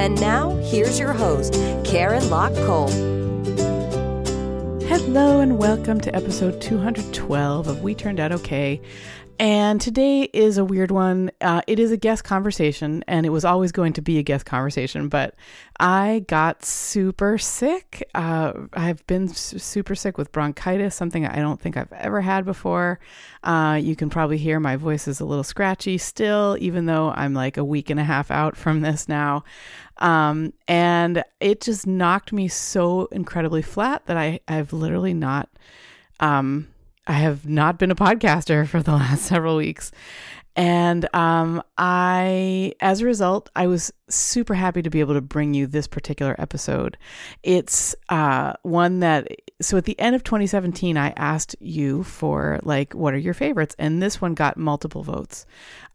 And now, here's your host, Karen Lock Kolp. Hello and welcome to episode 212 of We Turned Out Okay. And today is a weird one. Uh, it is a guest conversation, and it was always going to be a guest conversation, but I got super sick. Uh, I've been super sick with bronchitis, something I don't think I've ever had before. Uh, you can probably hear my voice is a little scratchy still, even though I'm like a week and a half out from this now. Um, and it just knocked me so incredibly flat that I, I've literally not. Um, I have not been a podcaster for the last several weeks. And um, I, as a result, I was super happy to be able to bring you this particular episode. It's uh, one that, so at the end of 2017, I asked you for, like, what are your favorites? And this one got multiple votes.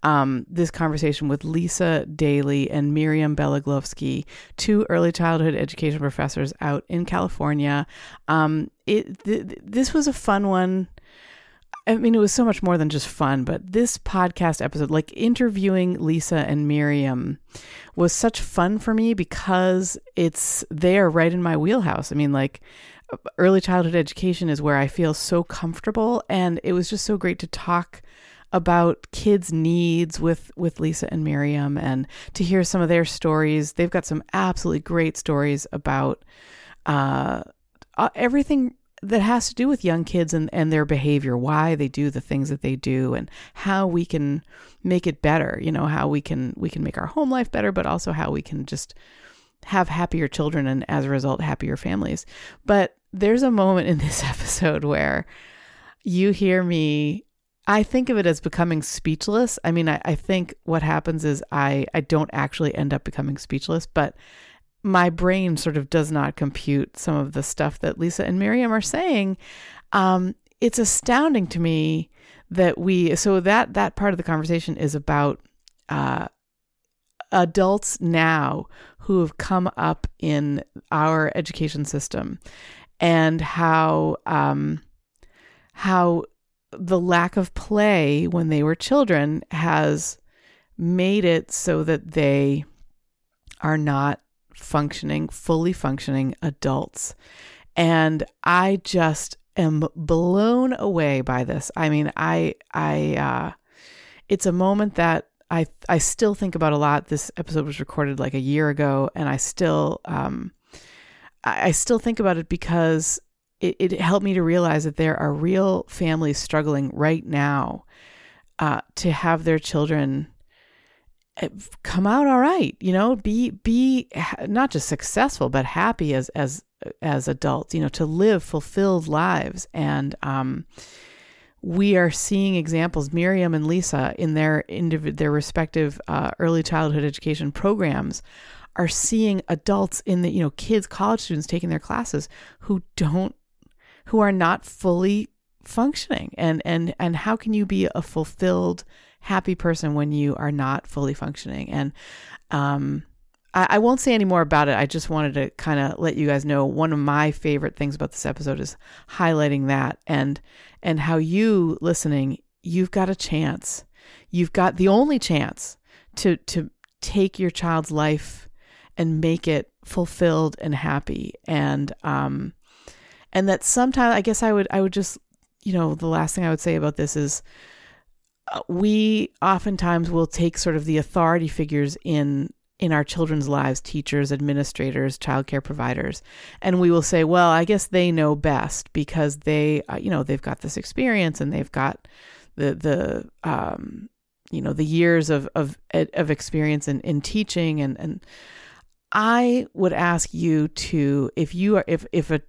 Um, this conversation with Lisa Daly and Miriam Beloglovsky, two early childhood education professors out in California. Um, it th- this was a fun one I mean, it was so much more than just fun, but this podcast episode, like interviewing Lisa and Miriam, was such fun for me because it's there right in my wheelhouse. I mean, like, early childhood education is where I feel so comfortable, and it was just so great to talk about kids' needs with with Lisa and Miriam, and to hear some of their stories. They've got some absolutely great stories about uh, everything that has to do with young kids and, and their behavior, why they do the things that they do and how we can make it better, you know, how we can we can make our home life better, but also how we can just have happier children and as a result happier families. But there's a moment in this episode where you hear me I think of it as becoming speechless. I mean, I, I think what happens is I, I don't actually end up becoming speechless, but my brain sort of does not compute some of the stuff that Lisa and Miriam are saying. Um, it's astounding to me that we so that that part of the conversation is about uh, adults now who have come up in our education system and how um, how the lack of play when they were children has made it so that they are not functioning, fully functioning adults. And I just am blown away by this. I mean, I I uh it's a moment that I I still think about a lot. This episode was recorded like a year ago and I still um I, still think about it because it, it helped me to realize that there are real families struggling right now uh, to have their children come out all right you know be be not just successful but happy as as as adults you know to live fulfilled lives. And um we are seeing examples miriam and lisa in their indiv- their respective uh, early childhood education programs are seeing adults in the you know kids college students taking their classes who don't who are not fully functioning. And and and how can you be a fulfilled happy person when you are not fully functioning. And um, I, I won't say any more about it. I just wanted to kind of let you guys know one of my favorite things about this episode is highlighting that and and how you listening, you've got a chance. You've got the only chance to to take your child's life and make it fulfilled and happy and um and that sometimes I guess I would I would just you know the last thing I would say about this is we oftentimes will take sort of the authority figures in in our children's lives teachers administrators childcare providers and we will say well i guess they know best because they uh, you know they've got this experience and they've got the the um you know the years of of of experience in in teaching and and i would ask you to if you are if if a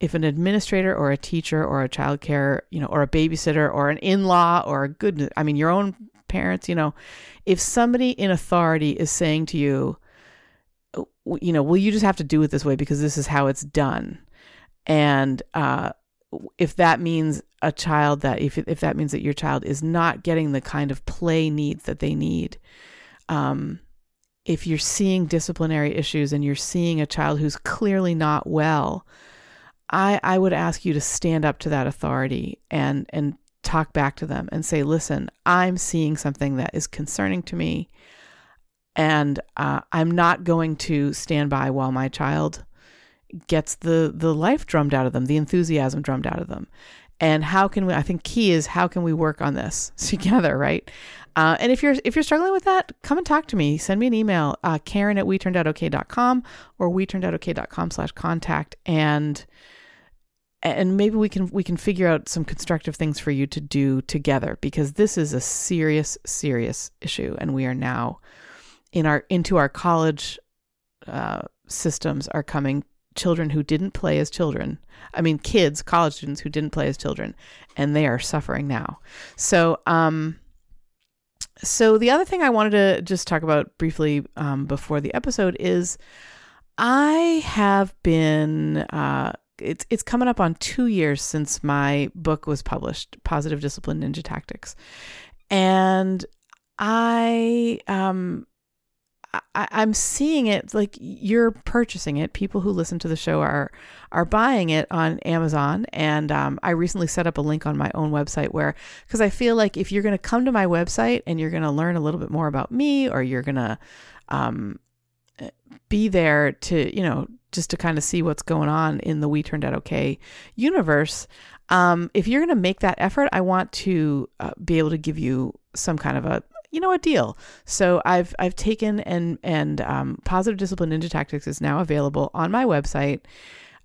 if an administrator or a teacher or a child care, you know, or a babysitter or an in-law or a good I mean your own parents, you know, if somebody in authority is saying to you, you know, well, you just have to do it this way because this is how it's done. And uh, if that means a child that if if that means that your child is not getting the kind of play needs that they need, um, if you're seeing disciplinary issues and you're seeing a child who's clearly not well, I I would ask you to stand up to that authority and and talk back to them and say, listen, I'm seeing something that is concerning to me, and uh, I'm not going to stand by while my child gets the the life drummed out of them, the enthusiasm drummed out of them. And how can we? I think key is how can we work on this together, right? Uh, and if you're if you're struggling with that, come and talk to me. Send me an email, uh, Karen at weturnedoutokay.com or weturnedoutokay.com slash contact, and and maybe we can we can figure out some constructive things for you to do together because this is a serious serious issue, and we are now in our into our college uh, systems are coming children who didn't play as children. I mean, kids, college students who didn't play as children, and they are suffering now. So, um, so the other thing I wanted to just talk about briefly um, before the episode is I have been. Uh, it's it's coming up on two years since my book was published, Positive Discipline Ninja Tactics, and I um I, I'm seeing it like you're purchasing it. People who listen to the show are are buying it on Amazon, and um, I recently set up a link on my own website where because I feel like if you're going to come to my website and you're going to learn a little bit more about me, or you're going to um, be there to you know just to kind of see what's going on in the We Turned Out Okay universe. Um, if you're going to make that effort, I want to uh, be able to give you some kind of a you know a deal. So I've I've taken and and um, positive discipline ninja tactics is now available on my website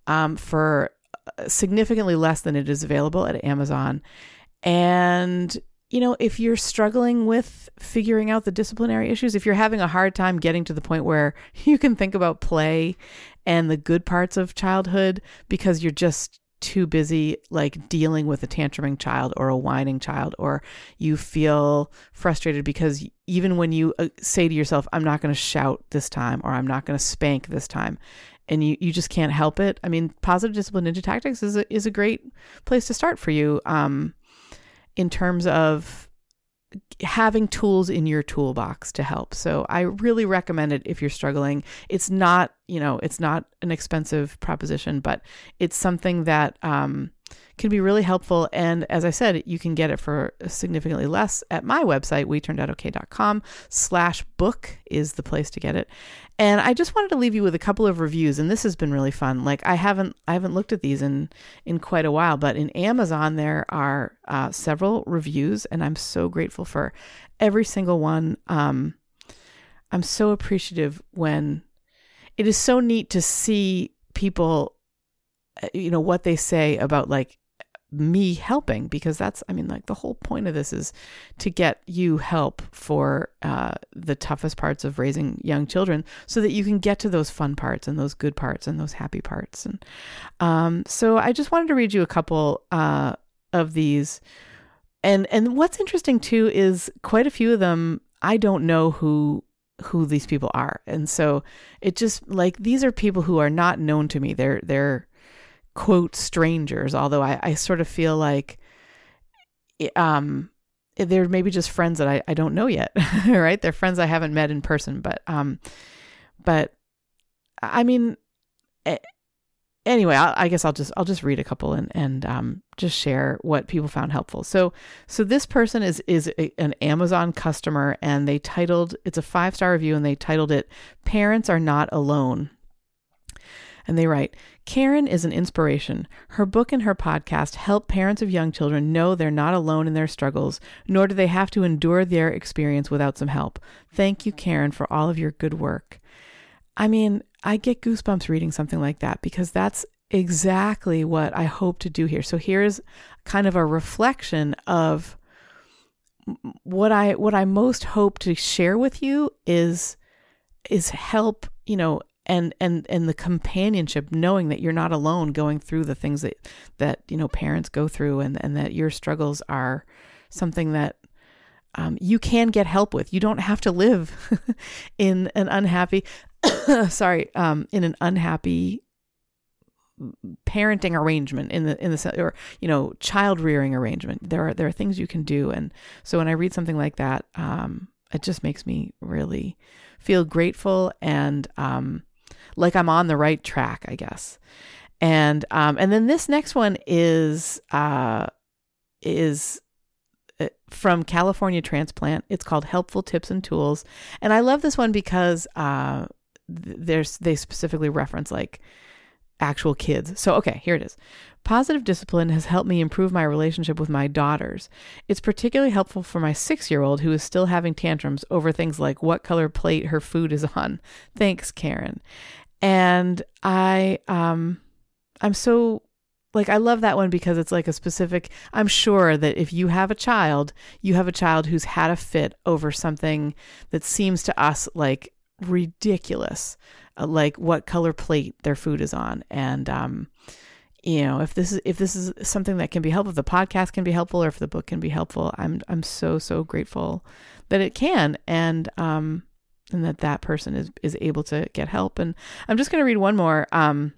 um, for uh, significantly less than it is available at Amazon. And you know, if you're struggling with figuring out the disciplinary issues, if you're having a hard time getting to the point where you can think about play and the good parts of childhood because you're just too busy like dealing with a tantruming child or a whining child or you feel frustrated because even when you uh, say to yourself i'm not going to shout this time or i'm not going to spank this time and you, you just can't help it i mean positive discipline ninja tactics is a, is a great place to start for you um, in terms of having tools in your toolbox to help. So I really recommend it if you're struggling. It's not, you know, it's not an expensive proposition, but it's something that um, can be really helpful. And as I said, you can get it for significantly less at my website, we turned out okay.com slash book is the place to get it. And I just wanted to leave you with a couple of reviews, and this has been really fun. Like I haven't I haven't looked at these in in quite a while, but in Amazon there are uh, several reviews, and I'm so grateful for every single one. Um, I'm so appreciative when it is so neat to see people uh, you know what they say about like me helping because that's i mean like the whole point of this is to get you help for uh, the toughest parts of raising young children so that you can get to those fun parts and those good parts and those happy parts. And um, so i just wanted to read you a couple uh, of these. And and what's interesting too is quite a few of them i don't know who who these people are. And so it just like these are people who are not known to me. They're they're quote strangers, although I, I sort of feel like um they're maybe just friends that I, I don't know yet, right? They're friends I haven't met in person, but um but I mean anyway, I, I guess I'll just I'll just read a couple and and um just share what people found helpful. So so this person is is a, an Amazon customer and they titled it's a five star review and they titled it "Parents Are Not Alone." And they write Karen is an inspiration. Her book and her podcast help parents of young children know they're not alone in their struggles, nor do they have to endure their experience without some help. Thank you, Karen, for all of your good work. I mean, I get goosebumps reading something like that because that's exactly what I hope to do here. So here's kind of a reflection of what I what I most hope to share with you is is help, you know, and and and the companionship knowing that you're not alone going through the things that that you know parents go through and and that your struggles are something that um, you can get help with. You don't have to live in an unhappy. sorry, um, in an unhappy parenting arrangement in the in the or you know child rearing arrangement there are there are things you can do and so when i read something like that um it just makes me really feel grateful and um like i'm on the right track i guess and um and then this next one is uh is uh, from California Transplant. It's called Helpful Tips and Tools. And I love this one because uh, there's they specifically reference like actual kids. So, okay, here it is. Positive discipline has helped me improve my relationship with my daughters. It's particularly helpful for my six year old who is still having tantrums over things like what color plate her food is on. Thanks, Karen. And I, um, I'm so like I love that one because it's like a specific I'm sure that if you have a child, you have a child who's had a fit over something that seems to us like ridiculous. Uh, like what color plate their food is on and um you know if this is if this is something that can be helpful if the podcast can be helpful or if the book can be helpful i'm i'm so so grateful that it can and um and that that person is is able to get help and i'm just going to read one more um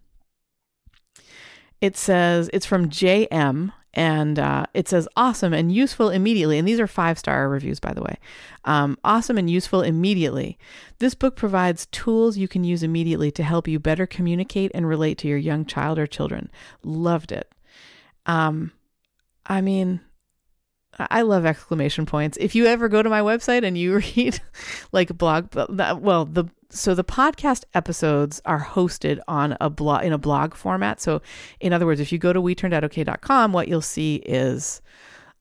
it says it's from jm and uh, it says awesome and useful immediately. And these are five star reviews, by the way. Um, awesome and useful immediately. This book provides tools you can use immediately to help you better communicate and relate to your young child or children. Loved it. Um, I mean, I love exclamation points. If you ever go to my website and you read like blog, well, the so the podcast episodes are hosted on a blog in a blog format. So in other words, if you go to we-turned-out-ok.com, what you'll see is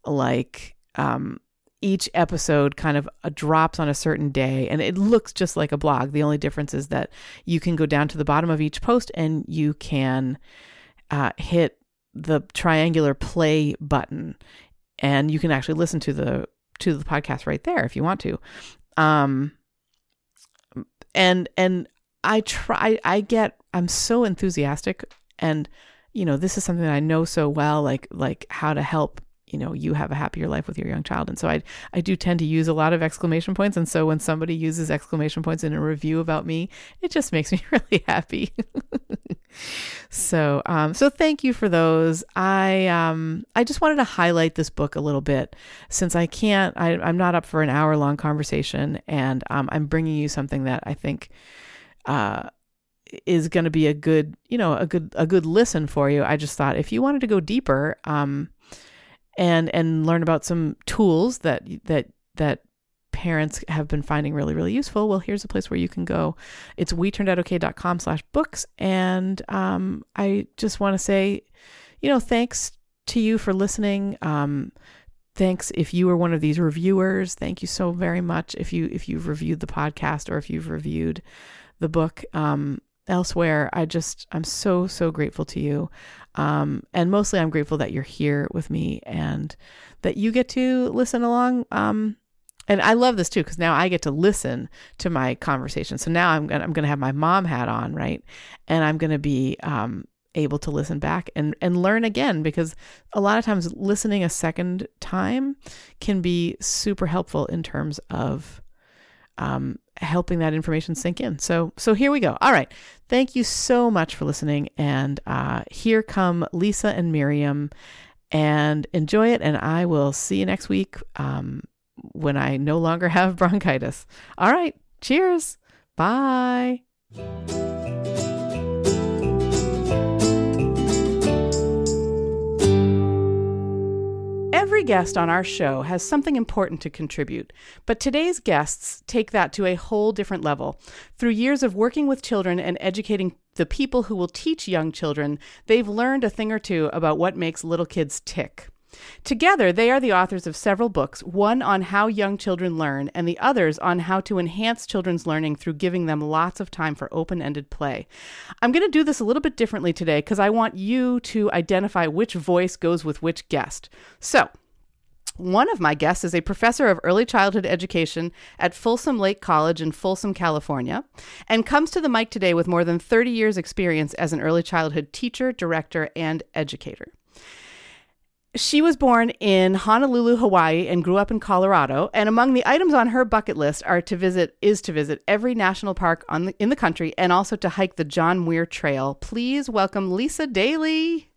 like um, each episode kind of uh, drops on a certain day and it looks just like a blog. The only difference is that you can go down to the bottom of each post and you can uh, hit the triangular play button and you can actually listen to the to the podcast right there if you want to. Um, and and I try I get I'm so enthusiastic and you know this is something that I know so well like like how to help you know you have a happier life with your young child. And so I I do tend to use a lot of exclamation points. And so when somebody uses exclamation points in a review about me it just makes me really happy. So um so thank you for those. I um I just wanted to highlight this book a little bit. Since I can't I, I'm not up for an hour long conversation. And um I'm bringing you something that I think uh is going to be a good you know a good a good listen for you. I just thought if you wanted to go deeper um and and learn about some tools that that that parents have been finding really really useful. Well here's a place where you can go. It's we turned out okay.com slash books. And um, i just want to say you know thanks to you for listening. Um, thanks if you are one of these reviewers. Thank you so very much if you if you've reviewed the podcast or if you've reviewed the book. Um, elsewhere. I just, I'm so, so grateful to you. Um, and mostly I'm grateful that you're here with me and that you get to listen along. Um, and I love this too because now I get to listen to my conversation. So now I'm gonna I'm gonna have my mom hat on, right? And I'm gonna be um, able to listen back and and learn again because a lot of times listening a second time can be super helpful in terms of um, helping that information sink in. So, so here we go. All right. Thank you so much for listening. And uh, here come Lisa and Miriam. And enjoy it. And I will see you next week um, when I no longer have bronchitis. All right. Cheers. Bye. Every guest on our show has something important to contribute, but today's guests take that to a whole different level. Through years of working with children and educating the people who will teach young children, they've learned a thing or two about what makes little kids tick. Together, they are the authors of several books, one on how young children learn, and the others on how to enhance children's learning through giving them lots of time for open ended play. I'm going to do this a little bit differently today because I want you to identify which voice goes with which guest. So, one of my guests is a professor of early childhood education at Folsom Lake College in Folsom, California, and comes to the mic today with more than 30 years' experience as an early childhood teacher, director, and educator. she was born in Honolulu, Hawaii, and grew up in Colorado. And among the items on her bucket list are to visit is to visit every national park the, in the country and also to hike the John Muir Trail. Please welcome Lisa Daly.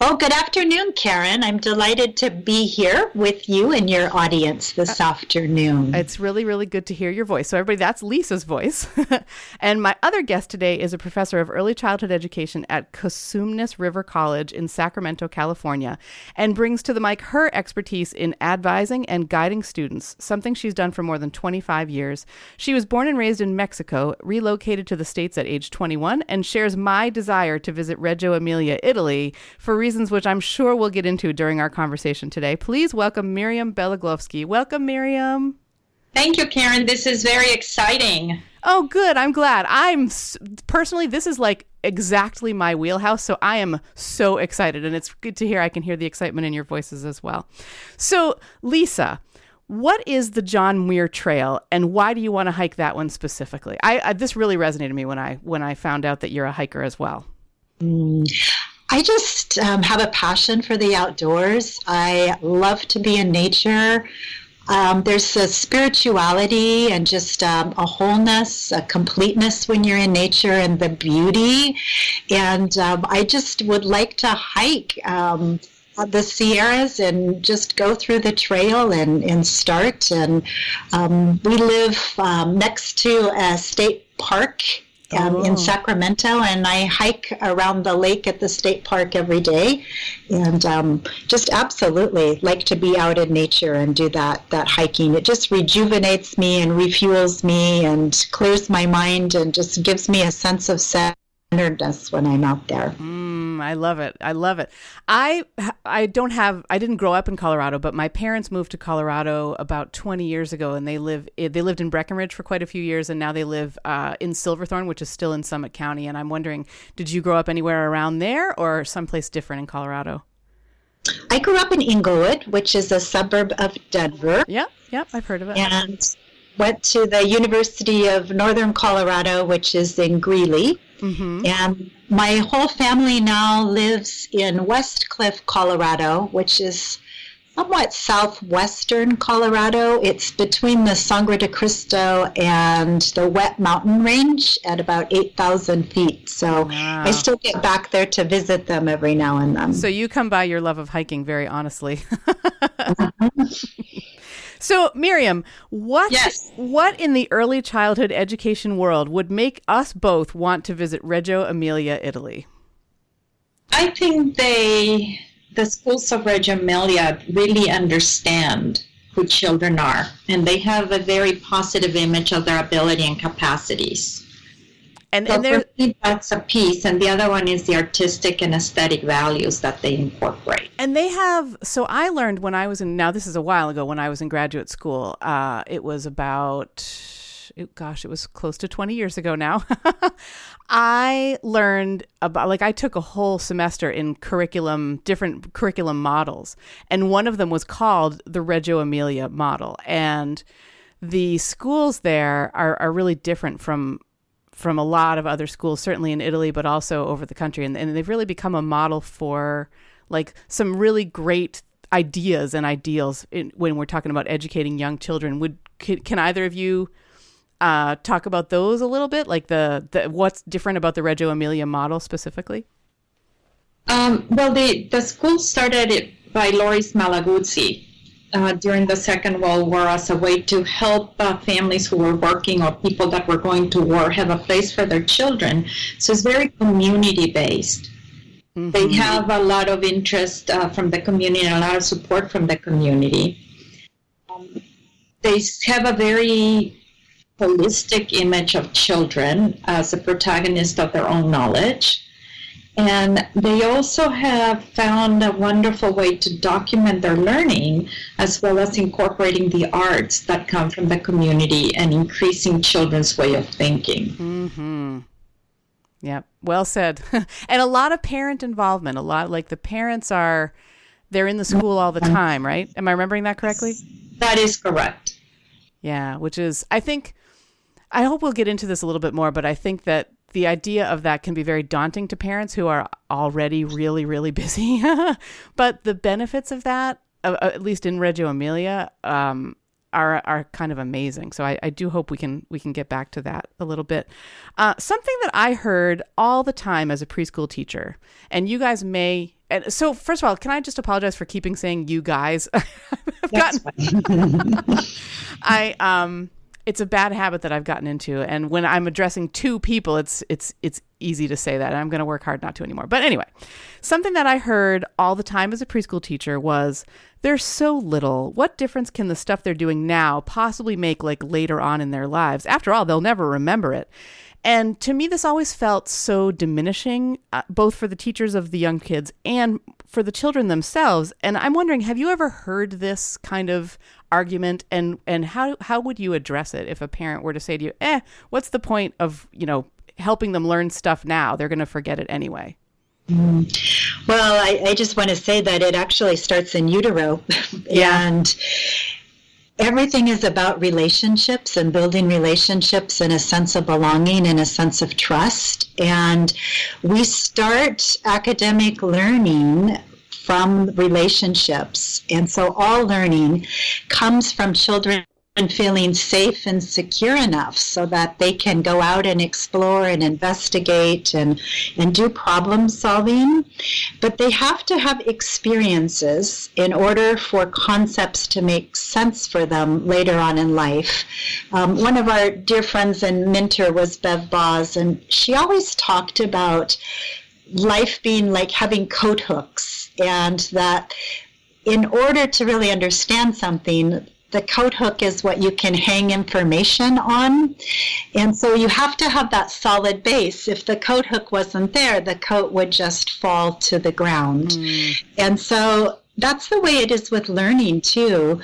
Well, good afternoon, Karen. I'm delighted to be here with you and your audience this uh, afternoon. It's really, really good to hear your voice. So, everybody, that's Lisa's voice. and my other guest today is a professor of early childhood education at Cosumnes River College in Sacramento, California, and brings to the mic her expertise in advising and guiding students, something she's done for more than 25 years. She was born and raised in Mexico, relocated to the States at age 21, and shares my desire to visit Reggio Emilia, Italy for reasons which I'm sure we'll get into during our conversation today. Please welcome Miriam Beloglovsky. Welcome, Miriam. Thank you, Karen. This is very exciting. Oh, good. I'm glad. I'm personally, this is like exactly my wheelhouse. So I am so excited. And it's good to hear. I can hear the excitement in your voices as well. So, Lisa, what is the John Muir Trail, and why do you want to hike that one specifically? I, I this really resonated with me when I when I found out that you're a hiker as well. Mm, I just um, have a passion for the outdoors. I love to be in nature. Um, there's a spirituality and just um, a wholeness, a completeness when you're in nature and the beauty. And um, I just would like to hike um, the Sierras and just go through the trail and, and start. And um, we live next to a state park um, oh. in Sacramento, and I hike around the lake at the state park every day, and um, just absolutely like to be out in nature and do that that hiking. It just rejuvenates me and refuels me and clears my mind and just gives me a sense of centeredness when I'm out there. Mm. I love it. I love it. I I don't have I didn't grow up in Colorado, but my parents moved to Colorado about 20 years ago, and they live they lived in Breckenridge for quite a few years, and now they live uh, in Silverthorne, which is still in Summit County. And I'm wondering, did you grow up anywhere around there, or someplace different in Colorado? I grew up in Englewood, which is a suburb of Denver. Yep, yep, I've heard of it. And went to the University of Northern Colorado, which is in Greeley. Mm-hmm. And my whole family now lives in Westcliffe, Colorado, which is somewhat southwestern Colorado. It's between the Sangre de Cristo and the Wet Mountain Range at about 8,000 feet. So wow. I still get back there to visit them every now and then. So you come by your love of hiking very honestly. So, Miriam, what yes. what in the early childhood education world would make us both want to visit Reggio Emilia, Italy? I think they the schools of Reggio Emilia really understand who children are, and they have a very positive image of their ability and capacities. And, so and for me, that's a piece, and the other one is the artistic and aesthetic values that they incorporate. And they have. So I learned when I was in. Now this is a while ago. When I was in graduate school, uh, it was about. Gosh, it was close to 20 years ago now. I learned about, like, I took a whole semester in curriculum, different curriculum models. And one of them was called the Reggio Emilia model. And the schools there are, are really different from from a lot of other schools, certainly in Italy, but also over the country. And, and they've really become a model for like some really great ideas and ideals in, when we're talking about educating young children. Would can, can either of you uh, talk about those a little bit, like the, the what's different about the Reggio Emilia model specifically? Um, well, the the school started by Loris Malaguzzi, uh, during the Second World War as a way to help uh, families who were working or people that were going to war have a place for their children. So it's very community based. Mm-hmm. They have a lot of interest uh, from the community and a lot of support from the community. Um, they have a very holistic image of children as a protagonist of their own knowledge. And they also have found a wonderful way to document their learning as well as incorporating the arts that come from the community and increasing children's way of thinking. Mm-hmm. Yeah, well said. and a lot of parent involvement. A lot like the parents are, they're in the school all the time, right? Am I remembering that correctly? That is correct. Yeah, which is, I think, I hope we'll get into this a little bit more, but I think that the idea of that can be very daunting to parents who are already really really busy. but the benefits of that, uh, at least in Reggio Emilia, um, are are kind of amazing. So I, I, do hope we can we can get back to that a little bit. Uh, something that I heard all the time as a preschool teacher, and you guys may. And so first of all, can I just apologize for keeping saying you guys? I've gotten. I um it's a bad habit that I've gotten into, and when I'm addressing two people, it's it's it's easy to say that, I'm going to work hard not to anymore. But anyway, something that I heard all the time as a preschool teacher was, "They're so little. What difference can the stuff they're doing now possibly make, like later on in their lives? After all, they'll never remember it." And to me, this always felt so diminishing, uh, both for the teachers of the young kids and for the children themselves. And I'm wondering, have you ever heard this kind of argument and and how how would you address it if a parent were to say to you eh what's the point of you know helping them learn stuff now they're going to forget it anyway mm. well I, I just want to say that it actually starts in utero yeah. and everything is about relationships and building relationships and a sense of belonging and a sense of trust. And we start academic learning from relationships. And so all learning comes from children and feeling safe and secure enough so that they can go out and explore and investigate and, and do problem solving. But they have to have experiences in order for concepts to make sense for them later on in life. Um, one of our dear friends and mentor was Bev Bos, and she always talked about life being like having coat hooks, and that in order to really understand something, the coat hook is what you can hang information on. And so you have to have that solid base. If the coat hook wasn't there, the coat would just fall to the ground. Mm. And so that's the way it is with learning, too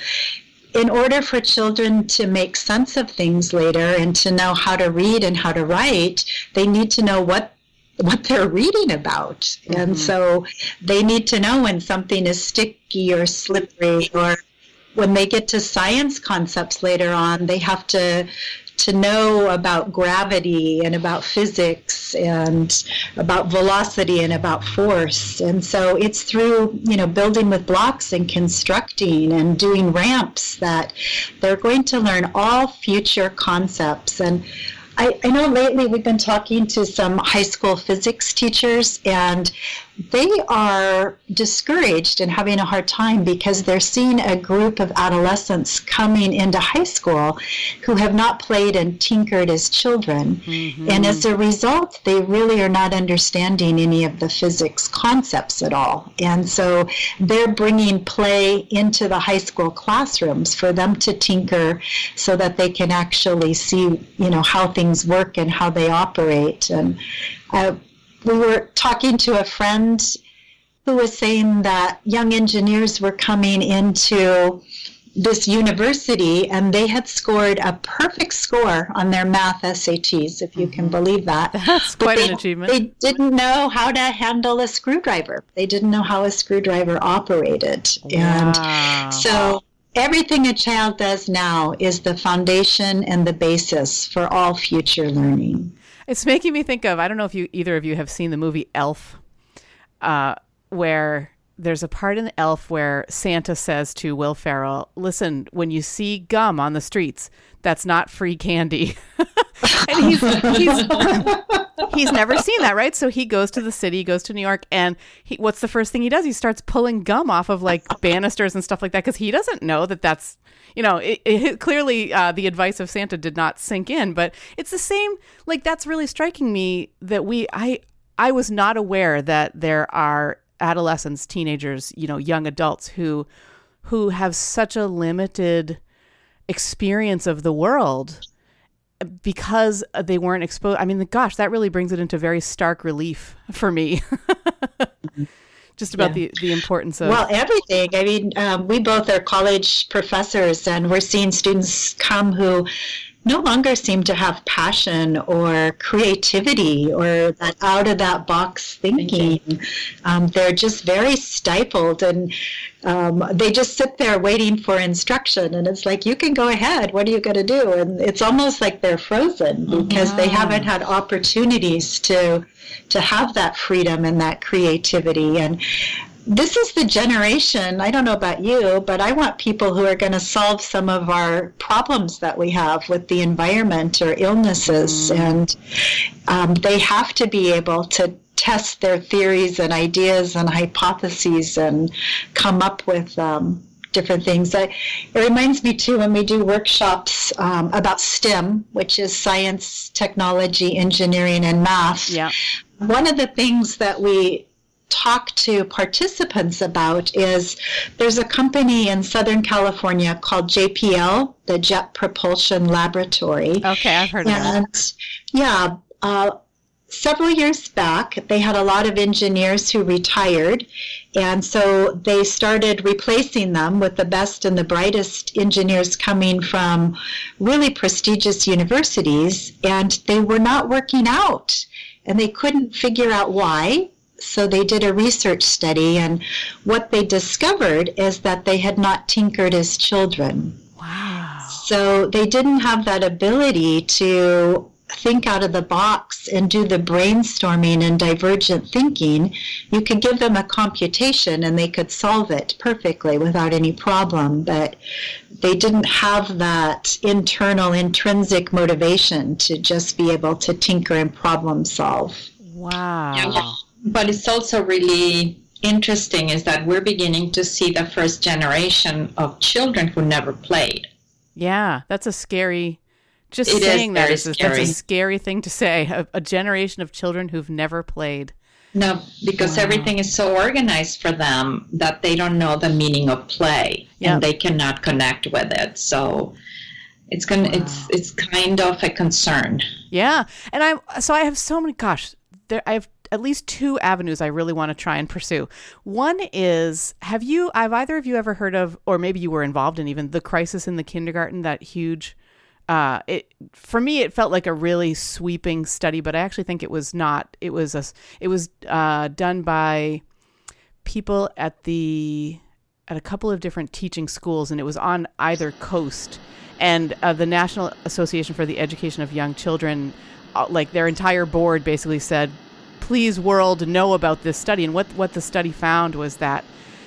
in order for children to make sense of things later and to know how to read and how to write, they need to know what what they're reading about. Mm-hmm. And so they need to know when something is sticky or slippery or when they get to science concepts later on, they have to to know about gravity and about physics and about velocity and about force. And so it's through, you know, building with blocks and constructing and doing ramps that they're going to learn all future concepts. And I, I know lately we've been talking to some high school physics teachers, and they are discouraged and having a hard time because they're seeing a group of adolescents coming into high school who have not played and tinkered as children. Mm-hmm. And as a result, they really are not understanding any of the physics concepts at all. And so they're bringing play into the high school classrooms for them to tinker so that they can actually see, you know, how things work and how they operate. And uh, we were talking to a friend who was saying that young engineers were coming into this university and they had scored a perfect score on their math SATs, if you can mm-hmm. believe that. That's quite they, an achievement. They didn't know how to handle a screwdriver. They didn't know how a screwdriver operated. Wow. And so everything a child does now is the foundation and the basis for all future learning. It's making me think of I don't know if you either of you have seen the movie Elf, uh, where there's a part in Elf where Santa says to Will Ferrell, "Listen, when you see gum on the streets, that's not free candy." and he's he's he's never seen that, right? So he goes to the city, goes to New York, and he, what's the first thing he does? He starts pulling gum off of like banisters and stuff like that because he doesn't know that that's you know, it, it, clearly uh, the advice of Santa did not sink in, but it's the same. Like that's really striking me that we, I, I was not aware that there are adolescents, teenagers, you know, young adults who, who have such a limited experience of the world because they weren't exposed. I mean, gosh, that really brings it into very stark relief for me. just about yeah. the, the importance of well everything i mean um, we both are college professors and we're seeing students come who no longer seem to have passion or creativity or that out of that box thinking. Um, they're just very stifled and um, they just sit there waiting for instruction. And it's like, you can go ahead. What are you going to do? And it's almost like they're frozen because they haven't had opportunities to to have that freedom and that creativity. And this is the generation, I don't know about you, but I want people who are going to solve some of our problems that we have with the environment or illnesses. Mm. And um, they have to be able to test their theories and ideas and hypotheses and come up with um, different things. it reminds me too when we do workshops um, about STEM, which is science, technology, engineering, and math. Yeah. One of the things that we talk to participants about is there's a company in Southern California called JPL, the Jet Propulsion Laboratory. Okay, I've heard and, of that. Yeah, uh, several years back, they had a lot of engineers who retired, and so they started replacing them with the best and the brightest engineers coming from really prestigious universities, and they were not working out. And they couldn't figure out why. So they did a research study, and what they discovered is that they had not tinkered as children. Wow. So they didn't have that ability to think out of the box and do the brainstorming and divergent thinking, you could give them a computation and they could solve it perfectly without any problem. But they didn't have that internal, intrinsic motivation to just be able to tinker and problem solve. Wow. Yeah, but it's also really interesting is that we're beginning to see the first generation of children who never played. Yeah, that's a scary just it saying is that is scary. that's a scary thing to say. A, a, generation of children who've never played. No, because wow. everything is so organized for them that they don't know the meaning of play yep. and they cannot connect with it. So it's gonna wow. it's it's kind of a concern. Yeah, and I so I have so many. Gosh, there I have at least two avenues I really want to try and pursue. One is have you have either of you ever heard of or maybe you were involved in even the crisis in the kindergarten that huge uh, it for me it felt like a really sweeping study, but I actually think it was not. It was a it was uh, done by people at the at a couple of different teaching schools, and it was on either coast. And uh, the National Association for the Education of Young Children, uh, like their entire board, basically said, "Please, world, know about this study." And what what the study found was that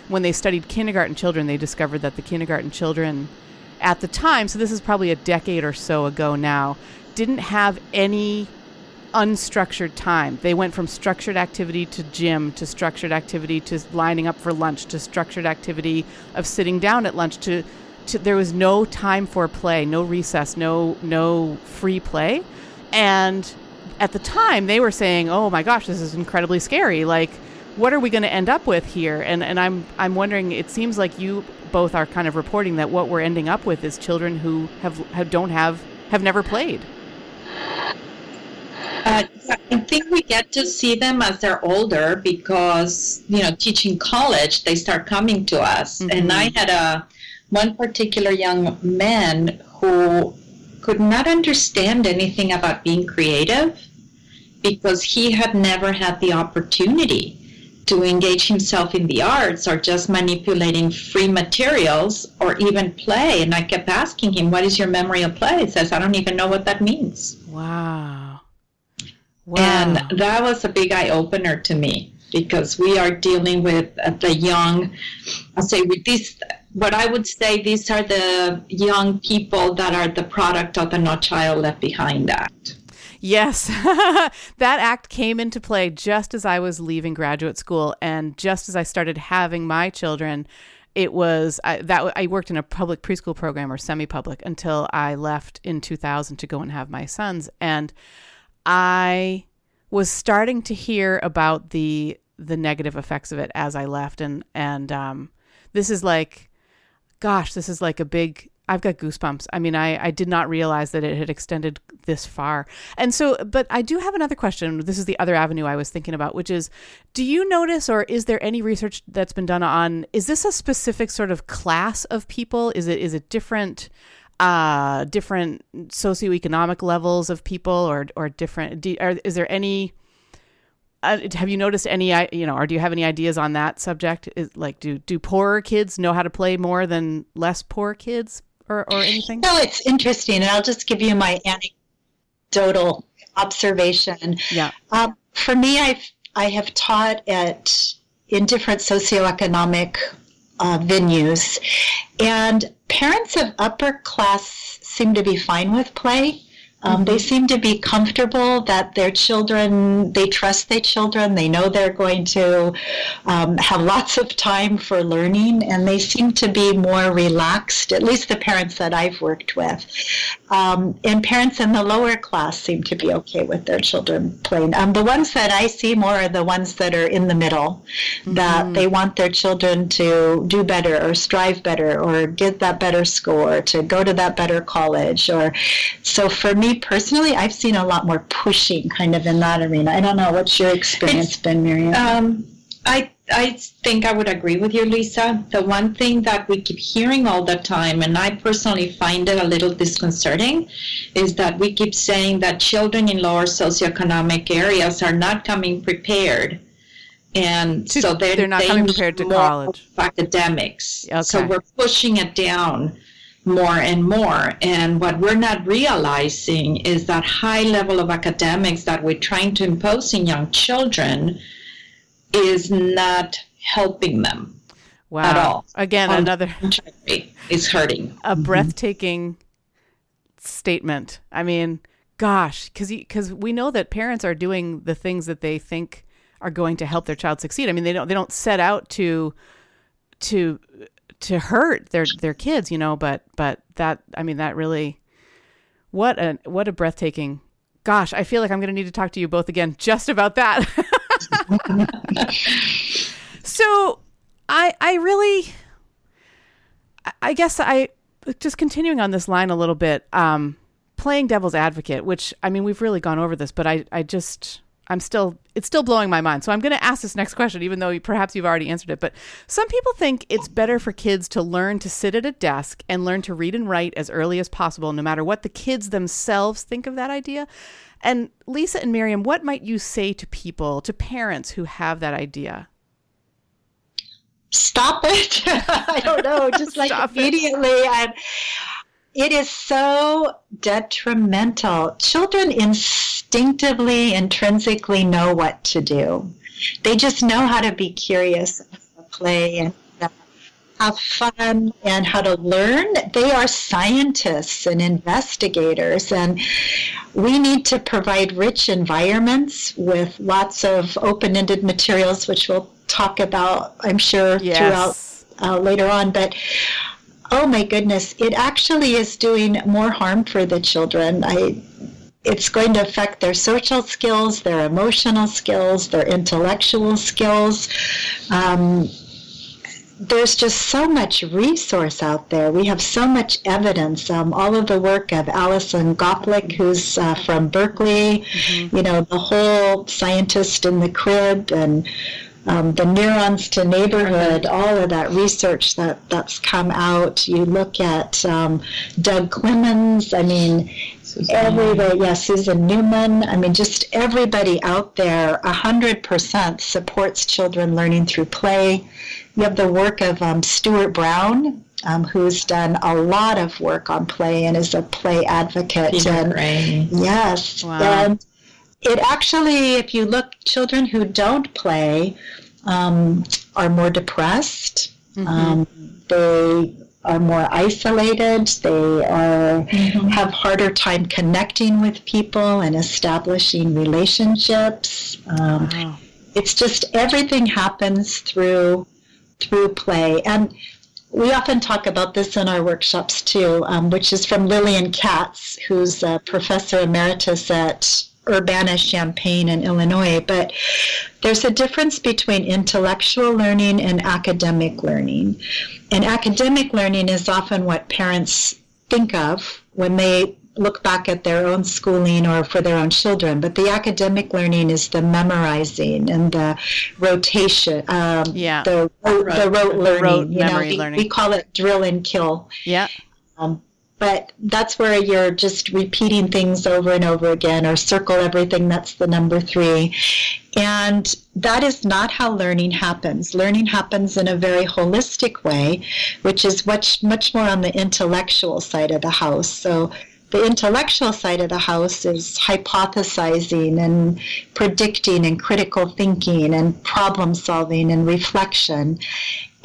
when they studied kindergarten children, they discovered that the kindergarten children at the time, so this is probably a decade or so ago now, didn't have any unstructured time. They went from structured activity to gym to structured activity to lining up for lunch to structured activity of sitting down at lunch to, to there was no time for play, no recess, no no free play. And at the time they were saying, "Oh my gosh, this is incredibly scary. Like what are we going to end up with here?" And and I'm I'm wondering it seems like you both are kind of reporting that what we're ending up with is children who have, have don't have have never played. Uh, I think we get to see them as they're older because you know teaching college they start coming to us mm-hmm. and I had a one particular young man who could not understand anything about being creative because he had never had the opportunity to engage himself in the arts or just manipulating free materials or even play. And I kept asking him, What is your memory of play? He says, I don't even know what that means. Wow. wow. And that was a big eye opener to me because we are dealing with the young, I'll say with these, what I would say, these are the young people that are the product of the No Child Left Behind Act. Yes, that act came into play just as I was leaving graduate school and just as I started having my children. It was I, that I worked in a public preschool program or semi-public until I left in 2000 to go and have my sons, and I was starting to hear about the the negative effects of it as I left, and and um, this is like, gosh, this is like a big I've got goosebumps. I mean, I, I did not realize that it had extended this far. And so, but I do have another question. This is the other avenue I was thinking about, which is do you notice or is there any research that's been done on is this a specific sort of class of people? Is it is it different? uh, different socioeconomic levels of people, or or different? Do, are, is there any? Uh, have you noticed any? You know, or do you have any ideas on that subject? Is like, do do poorer kids know how to play more than less poor kids, or or anything? No, it's interesting, and I'll just give you my anecdotal observation. Yeah. Um, for me, I've I have taught at in different socioeconomic uh, venues, and parents of upper class seem to be fine with play. Um, they seem to be comfortable that their children, they trust their children, they know they're going to um, have lots of time for learning, and they seem to be more relaxed, at least the parents that I've worked with. Um, and parents in the lower class seem to be okay with their children playing. Um, the ones that I see more are the ones that are in the middle, mm-hmm. that they want their children to do better or strive better or get that better score, to go to that better college. Or so for me personally, I've seen a lot more pushing kind of in that arena. I don't know what's your experience it's, been, Miriam. Um, I I think I would agree with you, Lisa. The one thing that we keep hearing all the time, and I personally find it a little disconcerting, is that we keep saying that children in lower socioeconomic areas are not coming prepared. And so they're, they're not coming prepared to college. Academics. Okay. So we're pushing it down more and more. And what we're not realizing is that high level of academics that we're trying to impose in young children is not helping them wow. at all. Again, On another is hurting. A breathtaking mm-hmm. statement. I mean, gosh, because because we know that parents are doing the things that they think are going to help their child succeed. I mean, they don't they don't set out to to to hurt their their kids, you know, but but that I mean that really what a what a breathtaking gosh, I feel like I'm going to need to talk to you both again just about that. so I I really I guess I just continuing on this line a little bit um playing devil's advocate, which I mean we've really gone over this, but I I just I'm still it's still blowing my mind. So I'm going to ask this next question, even though perhaps you've already answered it. But some people think it's better for kids to learn to sit at a desk and learn to read and write as early as possible, no matter what the kids themselves think of that idea. And Lisa and Miriam, what might you say to people, to parents who have that idea? Stop it! I don't know. Just like Stop immediately, I'm it is so detrimental. Children instinctively, intrinsically know what to do. They just know how to be curious, play, and have fun and how to learn. They are scientists and investigators, and we need to provide rich environments with lots of open ended materials, which we'll talk about, I'm sure, yes. throughout uh, later on. But oh my goodness, it actually is doing more harm for the children. I, it's going to affect their social skills, their emotional skills, their intellectual skills. Um, there's just so much resource out there. We have so much evidence. Um, all of the work of Alison Gopnik, who's uh, from Berkeley, mm-hmm. you know, the whole scientist in the crib, and um, the neurons to neighborhood, all of that research that, that's come out. You look at um, Doug Clements, I mean, everybody, yeah, Susan Neuman, I mean, just everybody out there, 100% supports children learning through play. You have the work of um, Stuart Brown, um, who's done a lot of work on play and is a play advocate. Peter and. Yes. Wow. And it actually, if you look, children who don't play um, are more depressed. Mm-hmm. Um, they are more isolated. They are mm-hmm. have harder time connecting with people and establishing relationships. Um, wow. It's just everything happens through through play and. We often talk about this in our workshops too, um, which is from Lillian Katz, who's a professor emeritus at Urbana-Champaign in Illinois, but there's a difference between intellectual learning and academic learning. And academic learning is often what parents think of when they look back at their own schooling or for their own children. But the academic learning is the memorizing and the rotation, um, yeah. the, the rote learning. The rote you know, we, learning. we call it drill and kill. Yeah. Um, but that's where you're just repeating things over and over again or circle everything that's the number three. And that is not how learning happens. Learning happens in a very holistic way which is much much more on the intellectual side of the house. So the intellectual side of the house is hypothesizing and predicting and critical thinking and problem solving and reflection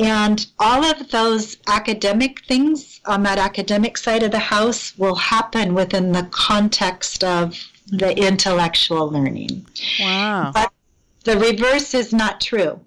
and all of those academic things on that academic side of the house will happen within the context of the intellectual learning. Wow. But the reverse is not true.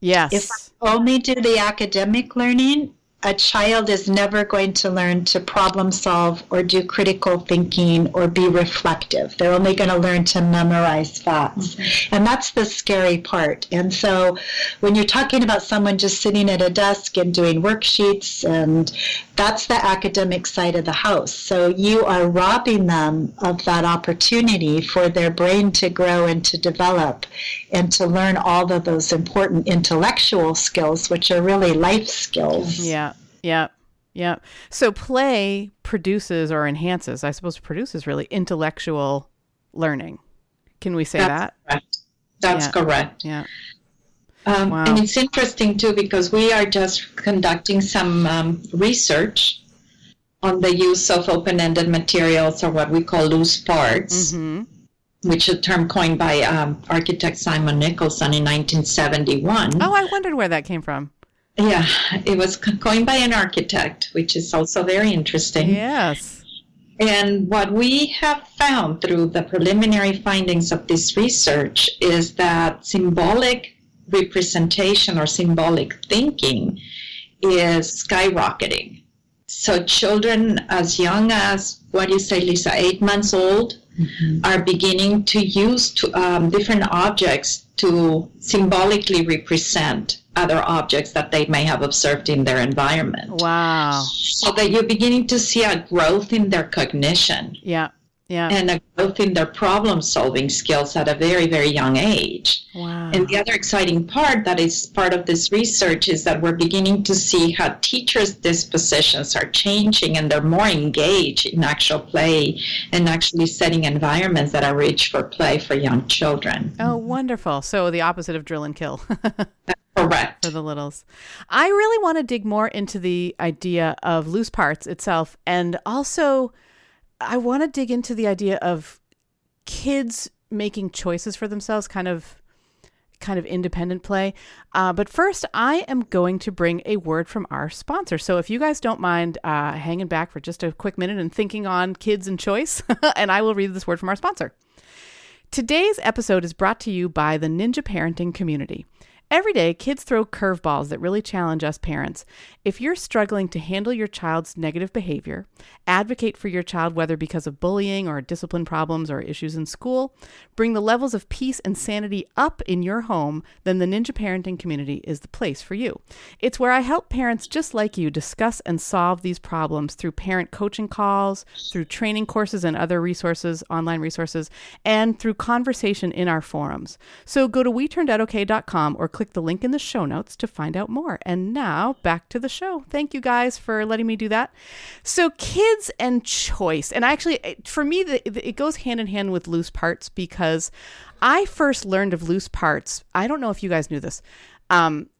Yes. If I only do the academic learning, a child is never going to learn to problem solve or do critical thinking or be reflective. They're only going to learn to memorize facts. Mm-hmm. And that's the scary part. And so when you're talking about someone just sitting at a desk and doing worksheets, and that's the academic side of the house. So you are robbing them of that opportunity for their brain to grow and to develop and to learn all of those important intellectual skills, which are really life skills. Yeah. Yeah. Yeah. So play produces or enhances, I suppose produces really intellectual learning. Can we say That's that? Correct. That's Yeah. correct. Yeah. Um, Wow. And it's interesting too because we are just conducting some um, research on the use of open-ended materials or what we call loose parts, hmm which is a term coined by um, architect Simon Nicholson in 1971. Oh, I wondered where that came from. Yeah, it was coined by an architect, which is also very interesting. Yes. And what we have found through the preliminary findings of this research is that symbolic representation or symbolic thinking is skyrocketing. So children as young as, what do you say, Lisa, eight months old, are beginning to use to, um, different objects to symbolically represent other objects that they may have observed in their environment. Wow. So that you're beginning to see a growth in their cognition Yeah. Yeah. and a growth in their problem solving skills at a very, very young age. wow. And the other exciting part that is part of this research is that we're beginning to see how teachers' dispositions are changing and they're more engaged in actual play and actually setting environments that are rich for play for young children. oh, wonderful. So the opposite of drill and kill. Correct. for the littles. I really want to dig more into the idea of loose parts itself and also I want to dig into the idea of kids making choices for themselves kind of kind of independent play. Uh, but first, I am going to bring a word from our sponsor. So if you guys don't mind uh, hanging back for just a quick minute and thinking on kids and choice, and I will read this word from our sponsor. Today's episode is brought to you by the Ninja Parenting Community. Every day, kids throw curveballs that really challenge us parents. If you're struggling to handle your child's negative behavior, advocate for your child whether because of bullying or discipline problems or issues in school, bring the levels of peace and sanity up in your home, then the Ninja Parenting Community is the place for you. It's where I help parents just like you discuss and solve these problems through parent coaching calls, through training courses and other resources, online resources, and through conversation in our forums. So go to weturnedoutokay.com or click the link in the show notes to find out more. And now back to the show. Thank you guys for letting me do that. So kids and choice, and actually for me it goes hand in hand with loose parts because I first learned of loose parts. I don't know if you guys knew this. Um,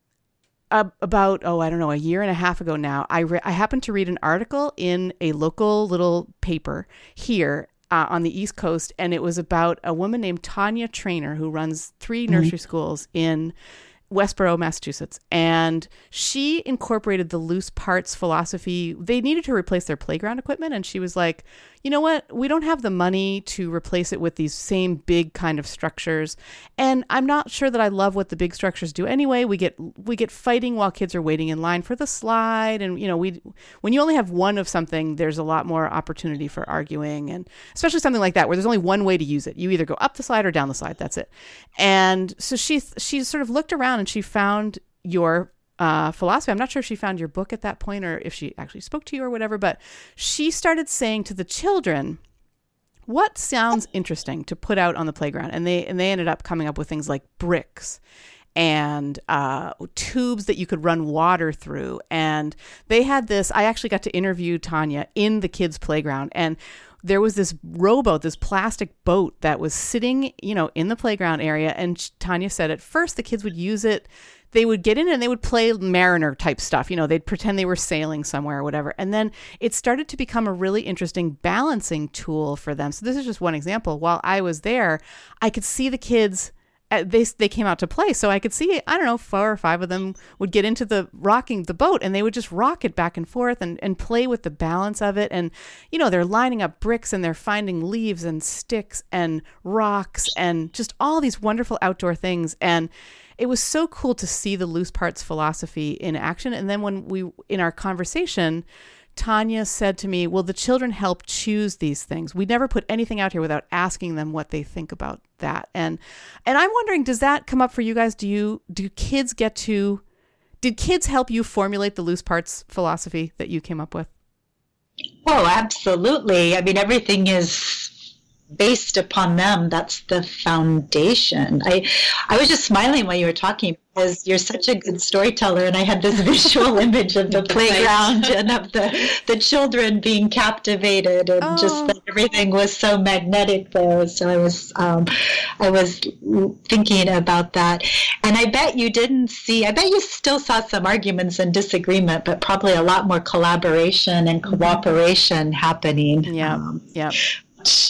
about oh I don't know a year and a half ago now I re- I happened to read an article in a local little paper here uh, on the East Coast and it was about a woman named Tanya Trainer who runs 3 nursery schools in Westboro, Massachusetts, and she incorporated the loose parts philosophy. They needed to replace their playground equipment, and she was like, "You know what? We don't have the money to replace it with these same big kind of structures, and I'm not sure that I love what the big structures do anyway. We get we get fighting while kids are waiting in line for the slide, and you know, we when you only have one of something, there's a lot more opportunity for arguing, and especially something like that where there's only one way to use it. You either go up the slide or down the slide. That's it. And so she she sort of looked around and she found your uh, philosophy. I'm not sure if she found your book at that point or if she actually spoke to you or whatever, but she started saying to the children, what sounds interesting to put out on the playground and they and they ended up coming up with things like bricks and uh, tubes that you could run water through. And they had this. I actually got to interview Tanya in the kids' playground, and there was this rowboat, this plastic boat that was sitting, you know, in the playground area. And Tanya said at first the kids would use it. They would get in and they would play mariner type stuff. You know, they'd pretend they were sailing somewhere or whatever. And then it started to become a really interesting balancing tool for them. So this is just one example. While I was there, I could see the kids they they came out to play. So i could see i don't know four or five of them would get into the rocking the boat and they would just rock it back and forth and, and play with the balance of it. And you know they're lining up bricks and they're finding leaves and sticks and rocks and just all these wonderful outdoor things. And it was so cool to see the loose parts philosophy in action. And then when we in our conversation Tanya said to me, Will the children help choose these things. We never put anything out here without asking them what they think about that. And and I'm wondering, does that come up for you guys? Do you do kids get to did kids help you formulate the loose parts philosophy that you came up with? Oh, absolutely. I mean everything is based upon them that's the foundation i i was just smiling while you were talking because you're such a good storyteller and i had this visual image of the playground and of the the children being captivated and oh. just that everything was so magnetic there. So i was um, i was thinking about that. And i bet you didn't see i bet you still saw some arguments and disagreement but probably a lot more collaboration and mm-hmm. cooperation happening. Yeah um, yeah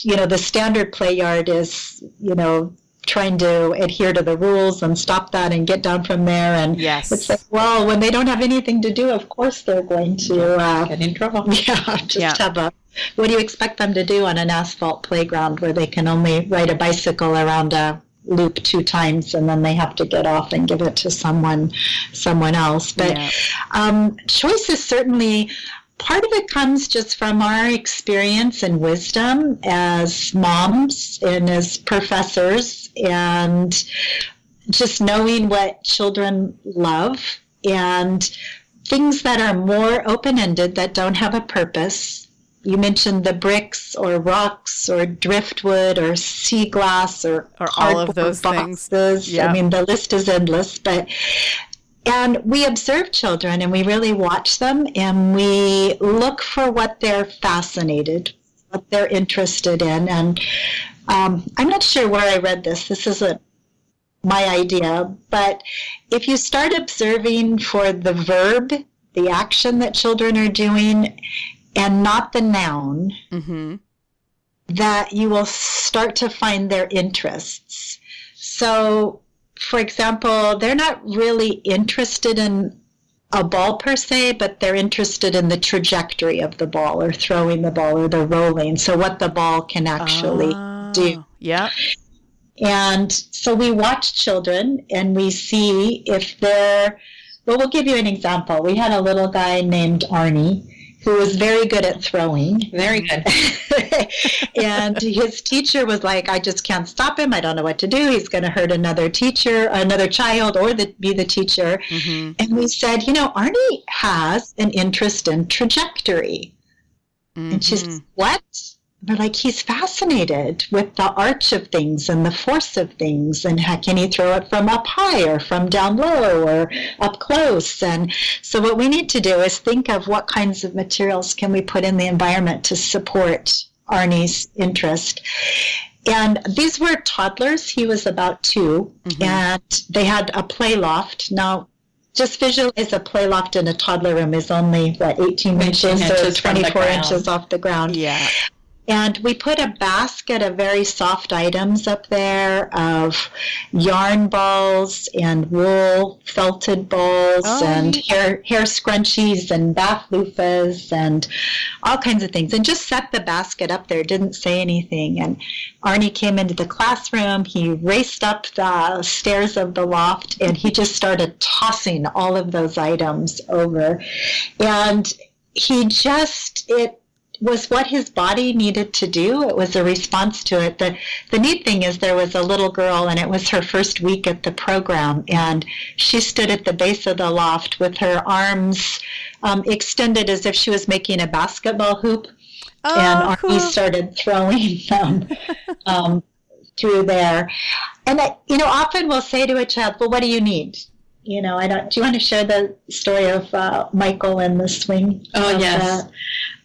you know, the standard play yard is, you know, trying to adhere to the rules and stop that and get down from there. And yes. it's like, well, when they don't have anything to do, of course they're going to uh, get in trouble. Yeah, just yeah. have a. What do you expect them to do on an asphalt playground where they can only ride a bicycle around a loop two times and then they have to get off and give it to someone someone else but yeah. um, choice is certainly part of it comes just from our experience and wisdom as moms and as professors and just knowing what children love and things that are more open-ended that don't have a purpose you mentioned the bricks or rocks or driftwood or sea glass or, or all of those boxes. things. Yeah. I mean, the list is endless, but and we observe children and we really watch them and we look for what they're fascinated, what they're interested in. And um, I'm not sure where I read this. This isn't my idea. But if you start observing for the verb, the action that children are doing, and not the noun, mm-hmm. that you will start to find their interests. So for example, they're not really interested in a ball per se, but they're interested in the trajectory of the ball or throwing the ball or the rolling. So what the ball can actually uh, do. Yeah. And so we watch children and we see if they're, well, we'll give you an example. We had a little guy named Arnie who was very good at throwing. Very good. and his teacher was like, I just can't stop him. I don't know what to do. He's going to hurt another teacher, another child, or the, be the teacher. Mm-hmm. And we said, you know, Arnie has an interest in trajectory. Mm-hmm. And she's, what? We're like he's fascinated with the arch of things and the force of things and how can he throw it from up high or from down low or up close and so what we need to do is think of what kinds of materials can we put in the environment to support arnie's interest and these were toddlers he was about 2 mm-hmm. and they had a play loft now just visualize a play loft in a toddler room is only what 18 inches, inches or 24 inches off the ground. Yeah. And we put a basket of very soft items up there of yarn balls and wool felted balls oh, and hair, hair scrunchies and bath loofahs and all kinds of things. And just set the basket up there, didn't say anything. And Arnie came into the classroom. He raced up the stairs of the loft and he just started tossing all of those items over. And he just, it, was what his body needed to do. It was a response to it. The, the neat thing is there was a little girl, and it was her first week at the program, and she stood at the base of the loft with her arms um, extended as if she was making a basketball hoop. Oh, and cool. Arnie started throwing them um, through there. and I, you know, often we'll say to a child, "Well, what do you need?" You know, I don't. Do you want to share the story of uh, Michael and the swing? Oh of, yes.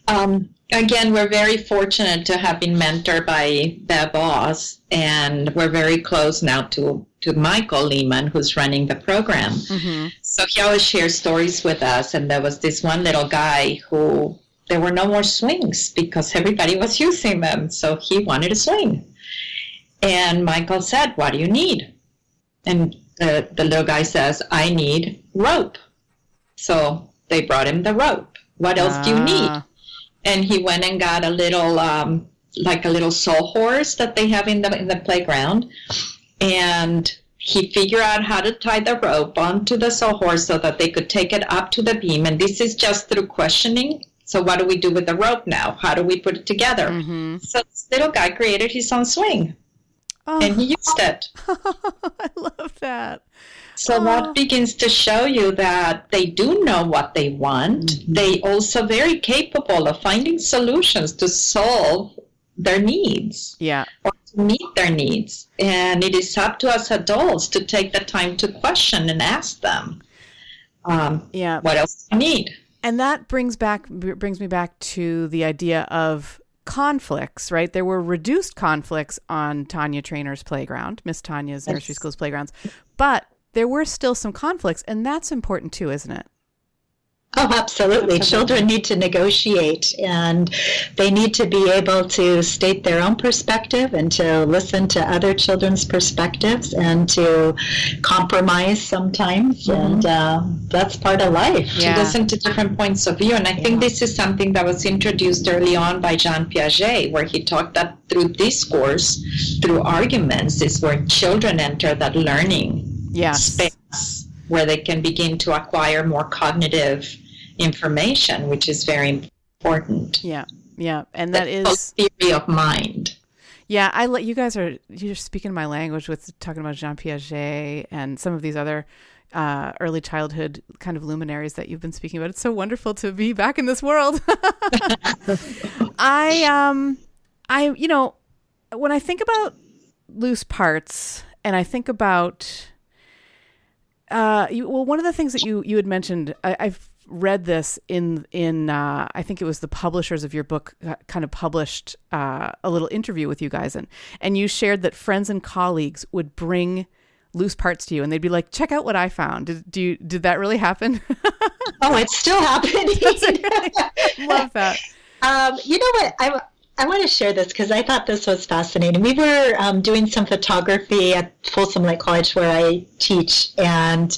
uh, Um, again, we're very fortunate to have been mentored by Bev Bos, and we're very close now to, to Michael Lehman, who's running the program. Mm-hmm. So he always shares stories with us, and there was this one little guy who there were no more swings because everybody was using them, so he wanted a swing. And Michael said, What do you need? And the, the little guy says, I need rope. So they brought him the rope. What else do you need? And he went and got a little um, like a little sawhorse that they have in the in the playground. And he figured out how to tie the rope onto the sawhorse so that they could take it up to the beam. And this is just through questioning. So what do we do with the rope now? How do we put it together? Mhm. so this little guy created his own swing. Oh, and he used it. I love that. So Oh. that begins to show you that they do know what they want. Mm-hmm. They also very capable of finding solutions to solve their needs Yeah. or to meet their needs. And it is up to us adults to take the time to question and ask them, um, Yeah. what else do you need? And that brings back brings me back to the idea of conflicts, right? There were reduced conflicts on Tanya Trainer's playground, Miss Tanya's nursery Yes. school's playgrounds, but there were still some conflicts, and that's important too, isn't it? Oh, absolutely. Children need to negotiate and they need to be able to state their own perspective and to listen to other children's perspectives and to compromise sometimes. And uh, that's part of life. Yeah. to listen to different points of view. And I think this is something that was introduced early on by Jean Piaget, where he talked that through discourse, through arguments, is where children enter that learning Yes. space where they can begin to acquire more cognitive information, which is very important. Yeah. Yeah. And that The is theory of mind. Yeah, I let you guys are you're speaking my language with talking about Jean Piaget and some of these other uh, early childhood kind of luminaries that you've been speaking about. It's so wonderful to be back in this world. I um I you know when I think about loose parts and I think about uh you, well one of the things that you you had mentioned I, I've read this in in uh, I think it was the publishers of your book uh, kind of published uh, a little interview with you guys and and you shared that friends and colleagues would bring loose parts to you and they'd be like check out what I found did do you, did that really happen Oh, it's still happening. love that Um, you know what? I, I want to share this because I thought this was fascinating. We were um, doing some photography at Folsom Lake College where I teach, and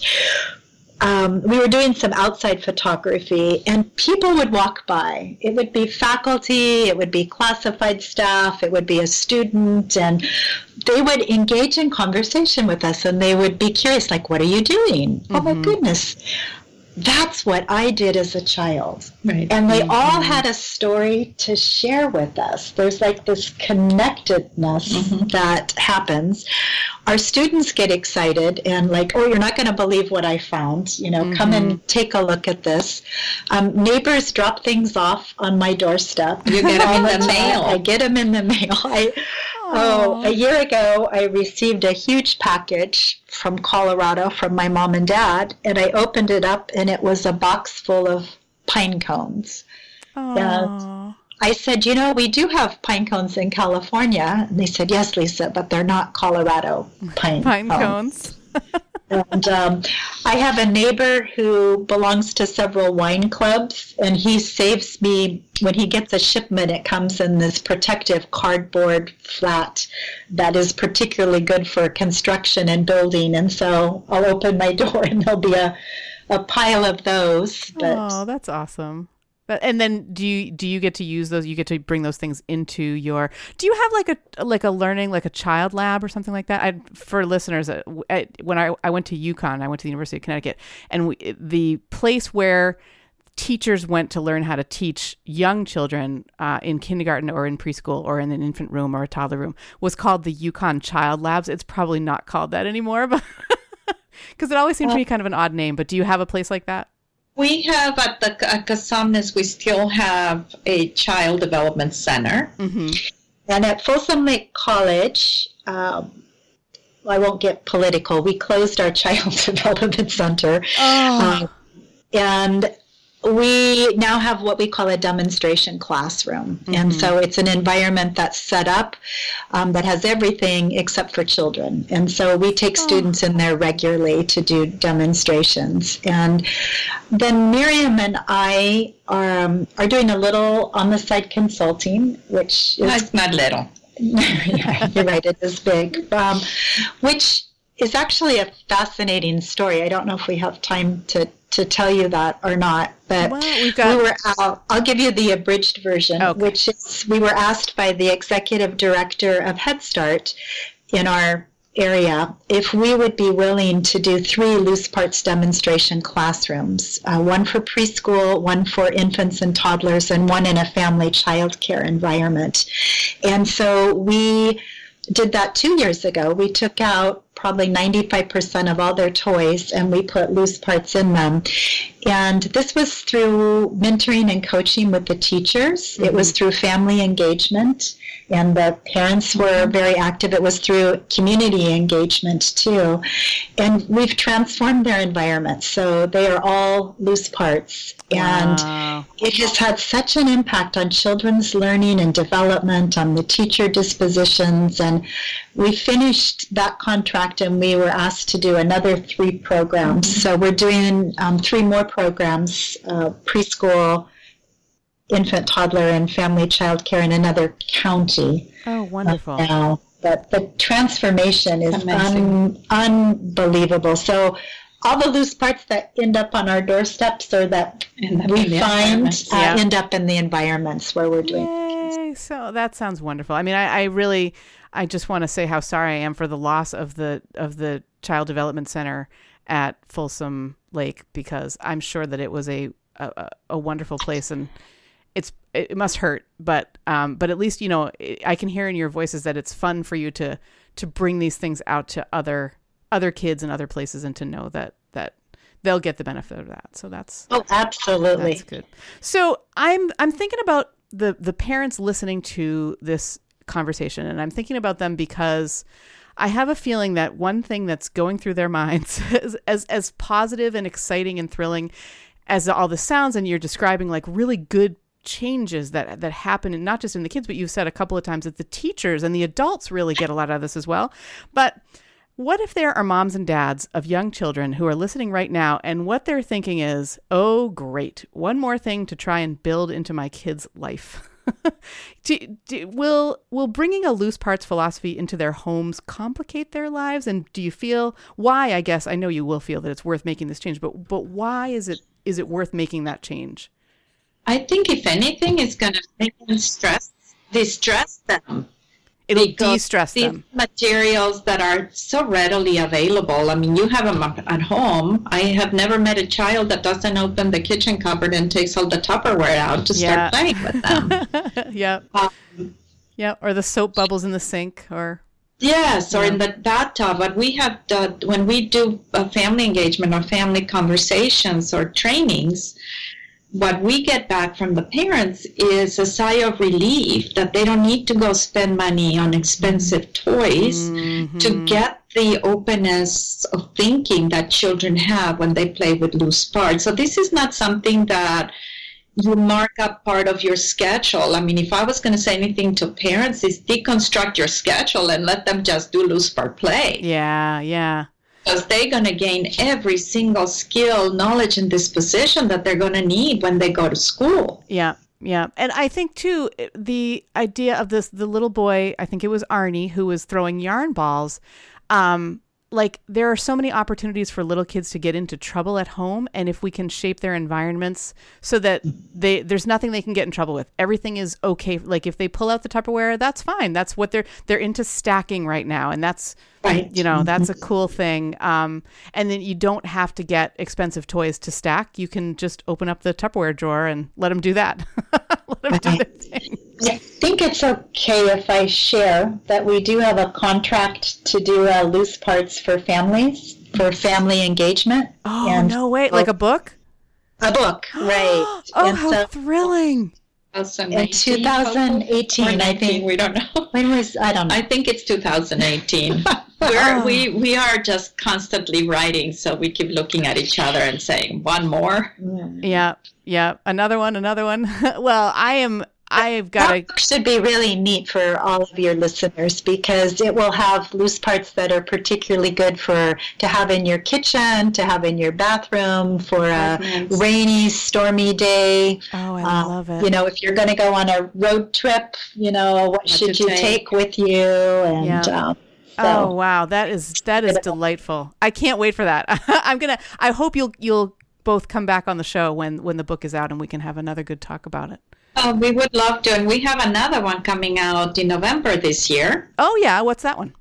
um, we were doing some outside photography, and people would walk by. It would be faculty, it would be classified staff, it would be a student, and they would engage in conversation with us, and they would be curious, like, "What are you doing? Oh my goodness!" That's what I did as a child. Right. And they mm-hmm. all had a story to share with us. There's like this connectedness mm-hmm. that happens. Our students get excited and like, oh, you're not going to believe what I found. You know, come and mm-hmm. take a look at this. Um, neighbors drop things off on my doorstep. You get 'em all in the the mail. I get them in the mail. I, oh, a year ago, I received a huge package from Colorado from my mom and dad, and I opened it up, and it was a box full of pine cones. Aw. I said, you know, we do have pine cones in California. And they said, yes, Lisa, but they're not Colorado pine, pine cones. cones And um, I have a neighbor who belongs to several wine clubs, and he saves me when he gets a shipment. It comes in this protective cardboard flat that is particularly good for construction and building. And so I'll open my door, and there'll be a, a pile of those. But oh that's awesome but, and then do you do you get to use those you get to bring those things into your do you have like a like a learning like a child lab or something like that I, for listeners uh, I, when I, I went to UConn I went to the University of Connecticut and we, the place where teachers went to learn how to teach young children uh, in kindergarten or in preschool or in an infant room or a toddler room was called the UConn Child Labs. It's probably not called that anymore, but because it always seemed to be kind of an odd name. But do you have a place like that? We have at the at Cosumnes, we still have a child development center. Mm-hmm. And at Folsom Lake College, um, I won't get political. We closed our child development center. Oh. Um, and we now have what we call a demonstration classroom. And so it's an environment that's set up um, that has everything except for children. And so we take students in there regularly to do demonstrations. And then Miriam and I are, um, are doing a little on the side consulting, which is It's not little. yeah, you're right. It is big, um, which is actually a fascinating story. I don't know if we have time to, to tell you that or not, but Well, got- we were out. I'll give you the abridged version, Okay. which is we were asked by the executive director of Head Start in our area if we would be willing to do three loose parts demonstration classrooms uh, one for preschool one for infants and toddlers and one in a family child care environment and so we did that two years ago we took out probably 95% of all their toys and we put loose parts in them and this was through mentoring and coaching with the teachers it was mm-hmm. through family engagement and the parents were mm-hmm. very active. It was through community engagement too. And we've transformed their environment. So they are all loose parts. And Wow. it has had such an impact on children's learning and development, on the teacher dispositions. And we finished that contract and we were asked to do another three programs. So we're doing um, three more programs uh, preschool, infant, toddler, and family child care in another county Oh, wonderful. now. But the transformation is un- unbelievable. So all the loose parts that end up on our doorsteps or that we find uh, Yeah. end up in the environments where we're doing. Yay! So that sounds wonderful. I mean, I, I really, I just want to say how sorry I am for the loss of the of the child development center at Folsom Lake because I'm sure that it was a a, a wonderful place and it's it must hurt, but um, but at least you know I can hear in your voices that it's fun for you to to bring these things out to other other kids and other places and to know that that they'll get the benefit of that. So that's Oh, absolutely. that's good. So I'm I'm thinking about the the parents listening to this conversation, and I'm thinking about them because I have a feeling that one thing that's going through their minds, as as, as positive and exciting and thrilling as all the sounds, and you're describing like really good changes that that happen and not just in the kids but you've said a couple of times that the teachers and the adults really get a lot out of this as well but what if there are moms and dads of young children who are listening right now and what they're thinking is, oh, great, one more thing to try and build into my kid's life? do, do, will will bringing a loose parts philosophy into their homes complicate their lives? And do you feel why? I guess I know you will feel that it's worth making this change, but but why is it is it worth making that change? I think if anything, it's going to make them stress, distress them. It'll de-stress these them. materials that are so readily available. I mean, you have them at home. I have never met a child that doesn't open the kitchen cupboard and takes all the Tupperware out to Yeah. start playing with them. yep. Um, Yeah. Or the soap bubbles in the sink or Yes, or in the bathtub. But we have the, when we do a family engagement or family conversations or trainings, what we get back from the parents is a sigh of relief that they don't need to go spend money on expensive toys Mm-hmm. to get the openness of thinking that children have when they play with loose parts. So this is not something that you mark up part of your schedule. I mean, if I was going to say anything to parents, is deconstruct your schedule and let them just do loose part play Yeah, yeah. Because they're going to gain every single skill, knowledge, and disposition that they're going to need when they go to school. Yeah, yeah, and I think too the idea of this the little boy, I think it was Arnie who was throwing yarn balls. Um, like there are so many opportunities for little kids to get into trouble at home, and if we can shape their environments so that they there's nothing they can get in trouble with, everything is okay. Like if they pull out the Tupperware, that's fine. That's what they're they're into stacking right now, and that's Right. you know that's a cool thing. Um, and then you don't have to get expensive toys to stack. You can just open up the tupperware drawer and let them do that. Let them do their thing. I think it's okay if I share that we do have a contract to do uh, loose parts for families for family engagement. oh no way. Like a book? A book, right? oh and how so thrilling in 2018, I think. We don't know. When was I don't know. I think it's 2018. We're, we oh. we are just constantly writing, so we keep looking at each other and saying, "One more." Yeah, yeah, another one, another one. well, I am. I've got that book should be really neat for all of your listeners because it will have loose parts that are particularly good for to have in your kitchen, to have in your bathroom for a nice. rainy, stormy day. Oh, I um, love it. You know, if you're going to go on a road trip, you know, what, what should you take? take? with you? And yeah. um, so. Oh wow, that is that is delightful. I can't wait for that. I'm gonna. I hope you'll you'll both come back on the show when when the book is out and we can have another good talk about it. Oh, we would love to, and we have another one coming out in November this year. Oh yeah, what's that one?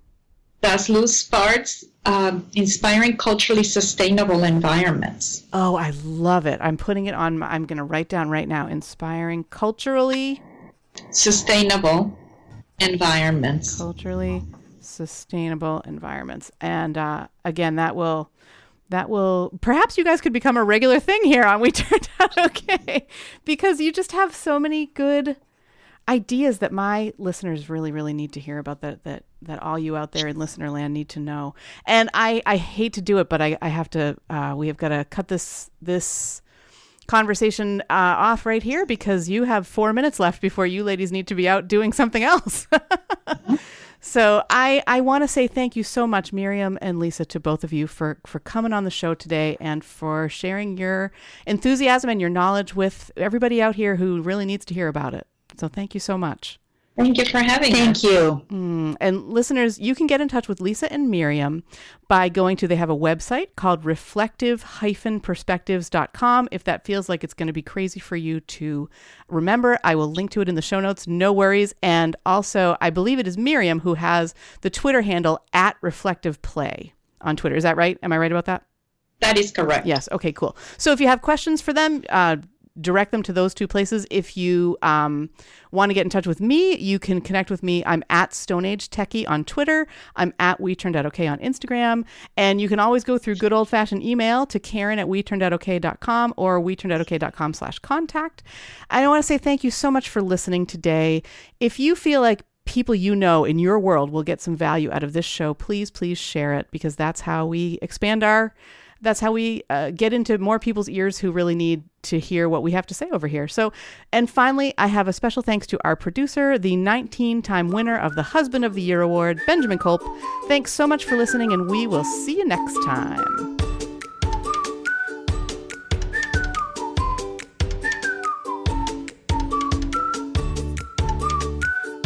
That's Loose Parts, um, inspiring culturally sustainable environments. Oh, I love it. I'm putting it on. My, I'm going to write down right now. Inspiring culturally sustainable environments. Culturally sustainable environments. And uh, again, that will that will perhaps you guys could become a regular thing here on We? Turned Out Okay. Because you just have so many good ideas that my listeners really really need to hear about that that that all you out there in listener land need to know. And i i hate to do it but i i have to uh, we have got to cut this this conversation uh, off right here because you have four minutes left before you ladies need to be out doing something else So I, I want to say thank you so much, Miriam and Lisa, to both of you for, for coming on the show today and for sharing your enthusiasm and your knowledge with everybody out here who really needs to hear about it. So thank you so much. Thank you for having Thank us. Thank you. Mm, and listeners, you can get in touch with Lisa and Miriam by going to, they have a website called reflective-perspectives.com. If that feels like it's going to be crazy for you to remember, I will link to it in the show notes. No worries. And also, I believe it is Miriam who has the Twitter handle at reflective play on Twitter. Is that right? Am I right about that? That is correct. Yes. Okay, cool. So if you have questions for them, uh, direct them to those two places. If you um, want to get in touch with me, you can connect with me. I'm at Stone Age Techie on Twitter. I'm at We Turned Out Okay on Instagram. And you can always go through good old fashioned email to Karen at we turned out okay.com or we turned out okay.com slash contact. I want to say thank you so much for listening today. If you feel like people you know in your world will get some value out of this show, please, please share it because that's how we expand our that's how we uh, get into more people's ears who really need to hear what we have to say over here. So, and finally, I have a special thanks to our producer, the 19 time winner of the Husband of the Year Award, Benjamin Kolp. Thanks so much for listening, and we will see you next time.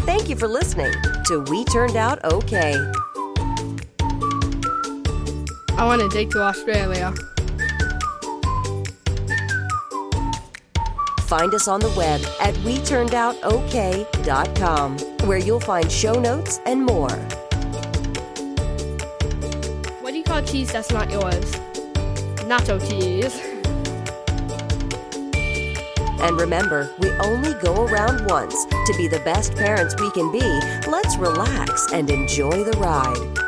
Thank you for listening to We Turned Out Okay. I want to date to Australia. Find us on the web at WeTurnedOutOK.com, where you'll find show notes and more. What do you call cheese that's not yours? Nacho cheese. And remember, we only go around once. To be the best parents we can be, let's relax and enjoy the ride.